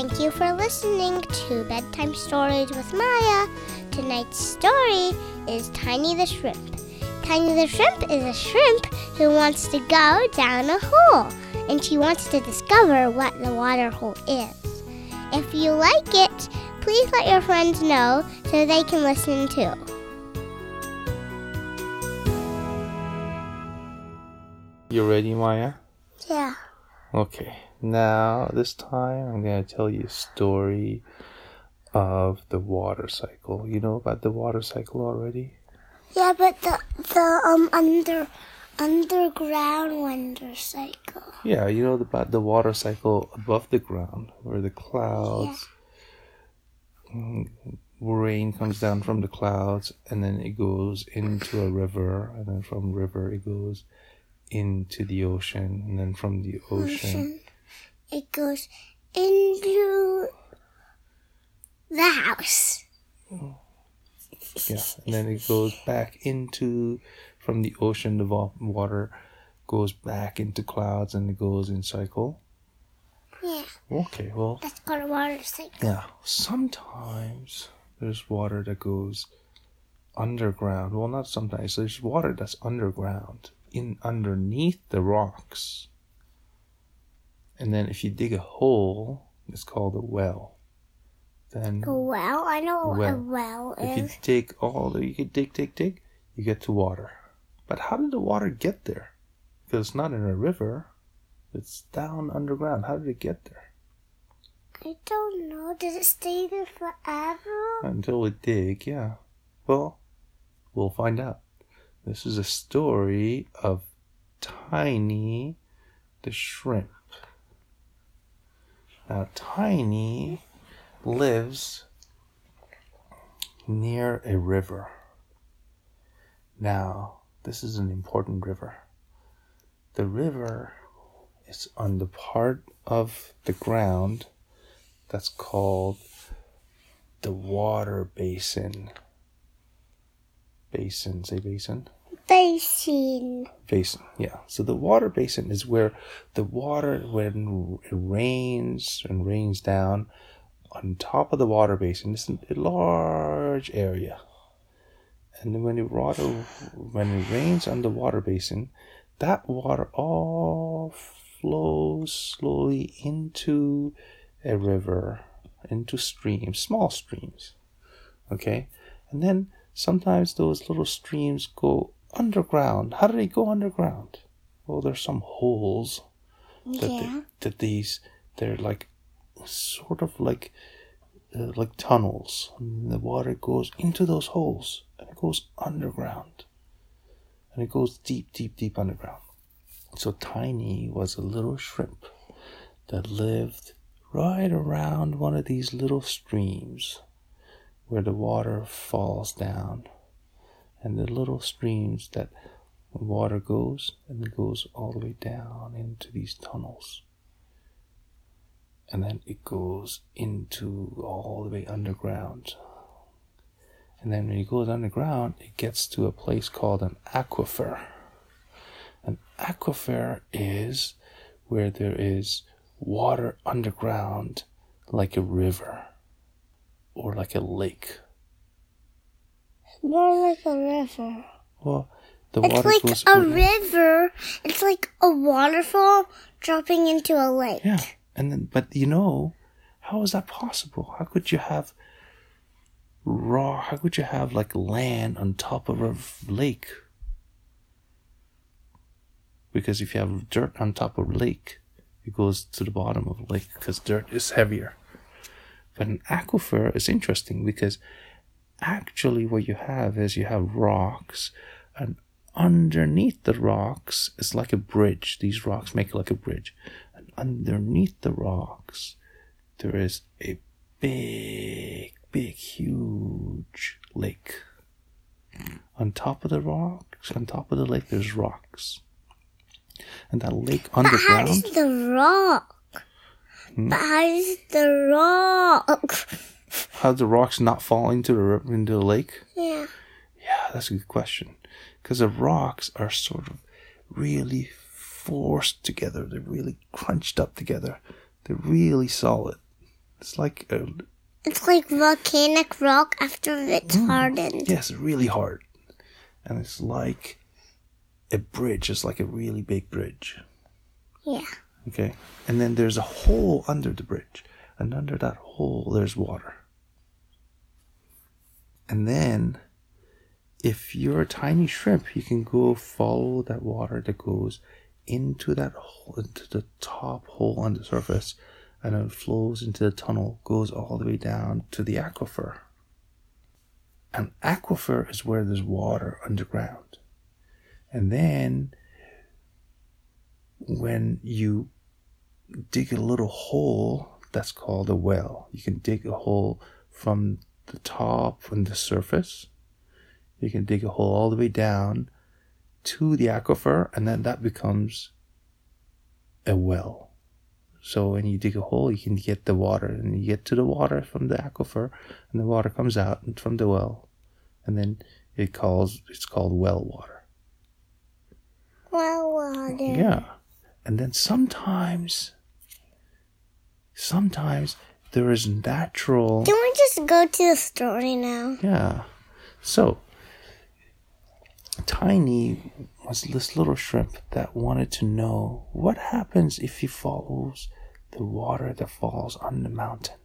Thank you for listening to Bedtime Stories with Maya. Tonight's story is Tiny the Shrimp. Tiny the Shrimp is a shrimp who wants to go down a hole and she wants to discover what the water hole is. If you like it, please let your friends know so they can listen too. You ready, Maya? Yeah. Okay. Now, this time I'm going to tell you a story of the water cycle. You know about the water cycle already? Yeah, but the the um under underground water cycle. Yeah, you know about the water cycle above the ground where the clouds mm, rain comes down from the clouds and then it goes into a river and then from river it goes into the ocean and then from the ocean It goes into the house. Yeah, and then it goes back into from the ocean. The water goes back into clouds, and it goes in cycle. Yeah, Okay, well, that's called a water cycle. yeah. Sometimes there's water that goes underground. Well, not sometimes. There's water that's underground, in underneath the rocks. And then if you dig a hole, it's called a well. Then A well, I know what a Well. well If you dig all the, you could dig, dig, dig, you get to water. But how did the water get there? Because it's not in a river. It's down underground. How did it get there? I don't know. Did it stay there forever? Until we dig, yeah. Well, we'll find out. This is a story of Tiny the shrimp. Now, Tiny lives near a river. Now, this is an important river. The river is on the part of the ground that's called the water basin. Basin, say basin? Basin. Basin, yeah. So the water basin is where the water, when it rains and rains down, on top of the water basin, it's a large area. And then when it water, when it rains on the water basin, that water all flows slowly into a river, into streams, small streams. Okay? And then sometimes those little streams go underground. How do they go underground? Well, there's some holes that, they- that these, they're like, sort of like, uh, like tunnels. And the water goes into those holes and it goes underground. And it goes deep, deep, deep underground. So Tiny was a little shrimp that lived right around one of these little streams where the water falls down. And the little streams that water goes and goes all the way down into these tunnels. And then it goes into all the way underground. And then when it goes underground, it gets to a place called an aquifer. An aquifer is where there is water underground like a river or like a lake. More like a river. Well, the It's water like a river. It's like a waterfall dropping into a lake. Yeah, and then but you know, how is that possible? How could you have raw? How could you have like land on top of a lake? Because if you have dirt on top of a lake, it goes to the bottom of the lake because dirt is heavier. But an aquifer is interesting because actually what you have is you have rocks and underneath the rocks it's like a bridge. These rocks make it like a bridge. And underneath the rocks there is a big, big, huge lake. On top of the rocks, on top of the lake there's rocks. And that lake underground But how does the rock? Hmm? But how does the rock? How the rocks not fall into the into the lake? Yeah. Yeah, that's a good question. Because the rocks are sort of really forced together. They're really crunched up together. They're really solid. It's like a, It's like volcanic rock after it's mm. hardened. yes, really hard, and it's like a bridge. It's like a really big bridge. Yeah. Okay, and then there's a hole under the bridge, and under that hole there's water. And then, if you're a tiny shrimp, you can go follow that water that goes into that hole, into the top hole on the surface, and it flows into the tunnel, goes all the way down to the aquifer. An aquifer is where there's water underground. And then, when you dig a little hole, that's called a well. You can dig a hole from the top, from the surface. You can dig a hole all the way down to the aquifer, and then that becomes a well. So when you dig a hole, you can get the water, and you get to the water from the aquifer, and the water comes out from the well, and then it calls it's called well water. Well, water. Yeah. And then sometimes, sometimes there is natural. Can we just go to the story now? Yeah. So, Tiny was this little shrimp that wanted to know what happens if he follows the water that falls on the mountain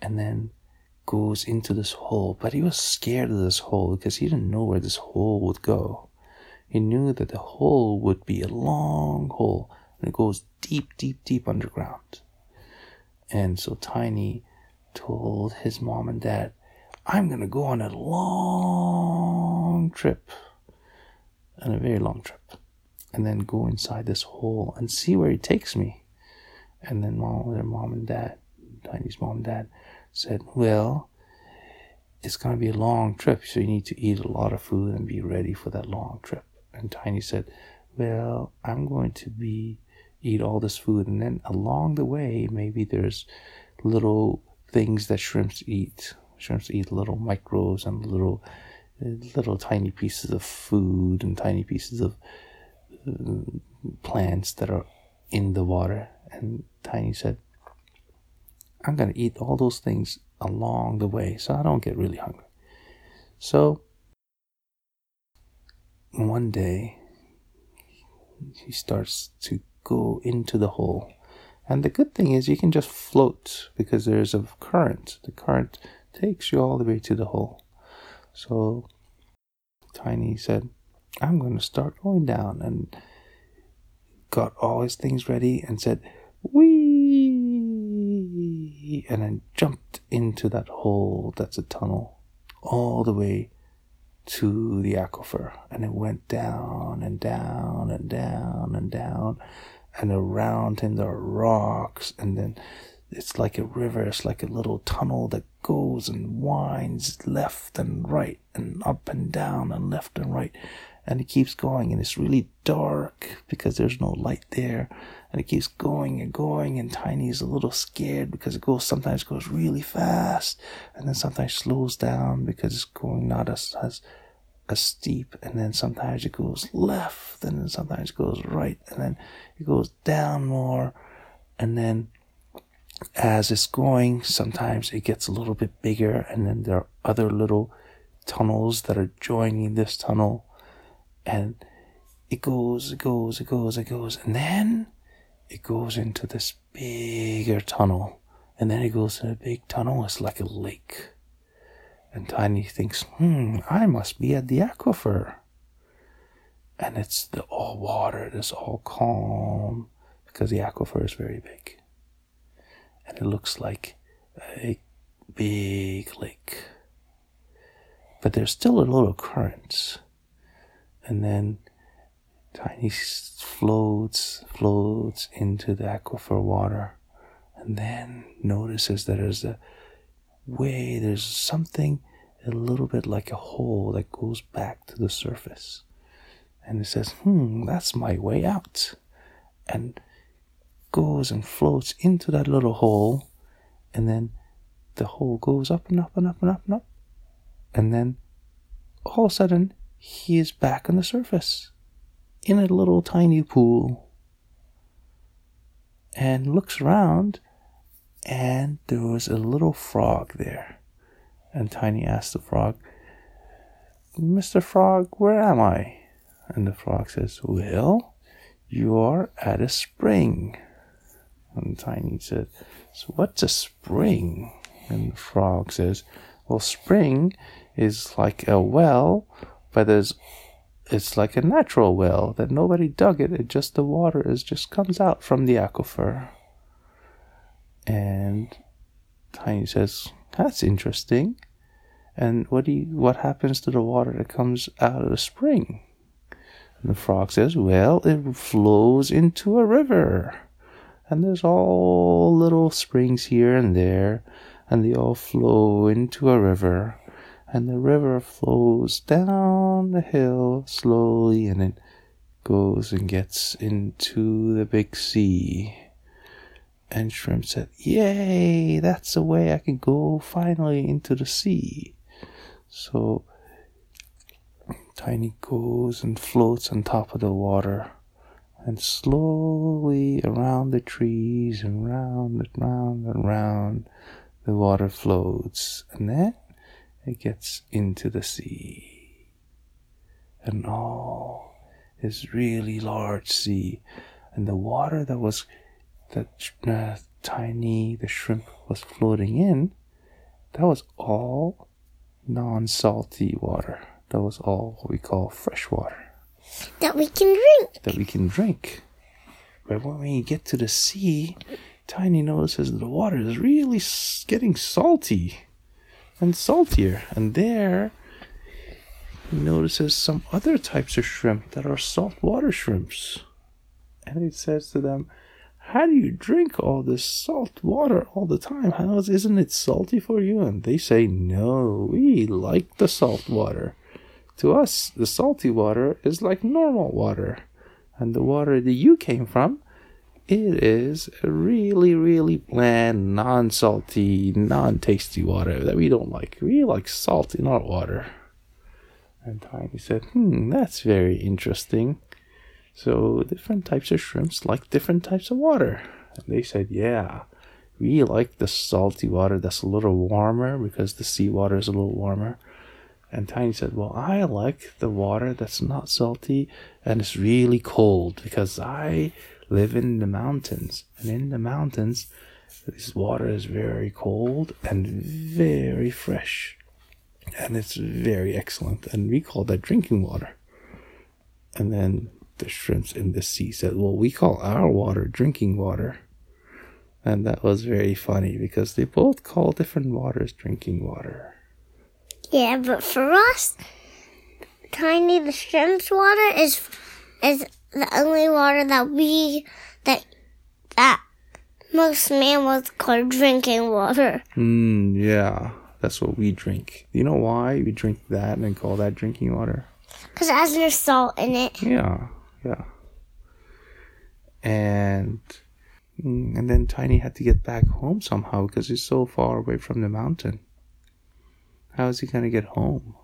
and then goes into this hole. But he was scared of this hole because he didn't know where this hole would go. He knew that the hole would be a long hole and it goes deep, deep, deep underground. And so Tiny told his mom and dad, I'm going to go on a long trip, and a very long trip, and then go inside this hole and see where it takes me. And then mom, their mom and dad, Tiny's mom and dad, said, Well, it's going to be a long trip, so you need to eat a lot of food and be ready for that long trip. And Tiny said, Well, I'm going to be eat all this food, and then along the way, maybe there's little things that shrimps eat. Shrimps eat little microbes and little, little tiny pieces of food and tiny pieces of uh, plants that are in the water. And Tiny said, I'm going to eat all those things along the way so I don't get really hungry. So, one day, he starts to go into the hole. And the good thing is you can just float because there's a current. The current takes you all the way to the hole. So Tiny said, I'm going to start going down and got all his things ready and said, Wee! And then jumped into that hole that's a tunnel all the way to the aquifer. And it went down and down and down and down. And around him there are rocks. And then it's like a river. It's like a little tunnel that goes and winds left and right and up and down and left and right. And it keeps going and it's really dark because there's no light there. And it keeps going and going and Tiny is a little scared because it goes sometimes goes really fast and then sometimes slows down because it's going not as as as steep and then sometimes it goes left and then sometimes it goes right and then it goes down more. And then as it's going, sometimes it gets a little bit bigger, and then there are other little tunnels that are joining this tunnel, and it goes, it goes, it goes, it goes, and then it goes into this bigger tunnel, and then it goes to a big tunnel. It's like a lake, and Tiny thinks, "Hmm, I must be at the aquifer." And it's the all water, it's all calm because the aquifer is very big and it looks like a big lake. But there's still a little current. And then Tiny floats, floats into the aquifer water, and then notices that there's a way, there's something a little bit like a hole that goes back to the surface. And it says, hmm, that's my way out. And goes and floats into that little hole, and then the hole goes up and up and up and up and up. And then all of a sudden, he is back on the surface in a little tiny pool and looks around and there was a little frog there. And Tiny asked the frog, Mr. Frog, where am I? And the frog says, Well, you are at a spring. And Tiny said, So what's a spring? And the frog says, Well, spring is like a well, but there's it's like a natural well that nobody dug it. It just the water is just comes out from the aquifer. And Tiny says, "That's interesting." And what do you, what happens to the water that comes out of the spring? And the frog says, "Well, it flows into a river." And there's all little springs here and there, and they all flow into a river and the river flows down the hill slowly and it goes and gets into the big sea. And Shrimp said, Yay, that's the way I can go finally into the sea. So Tiny goes and floats on top of the water and slowly around the trees and round and round and round the water floats. And then it gets into the sea. And all this really large sea. And the water that was that uh, tiny the shrimp was floating in, that was all non-salty water. That was all what we call fresh water. That we can drink. That we can drink. But when we get to the sea, Tiny notices the water is really getting salty and saltier. And there he notices some other types of shrimp that are saltwater shrimps. And he says to them, How do you drink all this salt water all the time? How is, isn't it salty for you? And they say, No, we like the salt water. To us, the salty water is like normal water. And the water that you came from it is really, really bland, non salty, non tasty water that we don't like. We like salt in our water. And Tiny said, Hmm, that's very interesting. So, different types of shrimps like different types of water. And they said, Yeah, we like the salty water that's a little warmer because the seawater is a little warmer. And Tiny said, Well, I like the water that's not salty and it's really cold because I live in the mountains. And in the mountains, this water is very cold and very fresh. And it's very excellent. And we call that drinking water. And then the shrimps in the sea said, Well, we call our water drinking water. And that was very funny because they both call different waters drinking water. Yeah, but for us, Tiny the shrimp's water is is the only water that we that that most mammals call drinking water. Hmm, yeah, that's what we drink. You know why we drink that and call that drinking water? Because it has no salt in it. Yeah, yeah. And hmm, and then Tiny had to get back home somehow because he's so far away from the mountain. How is he gonna get home?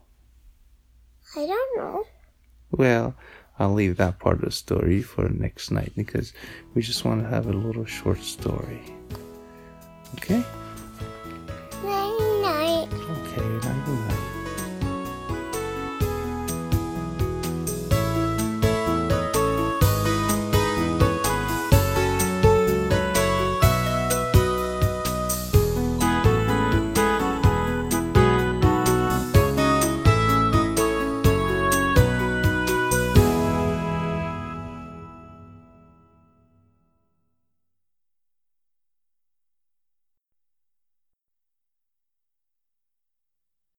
I don't know. Well, I'll leave that part of the story for next night because we just want to have a little short story. Okay?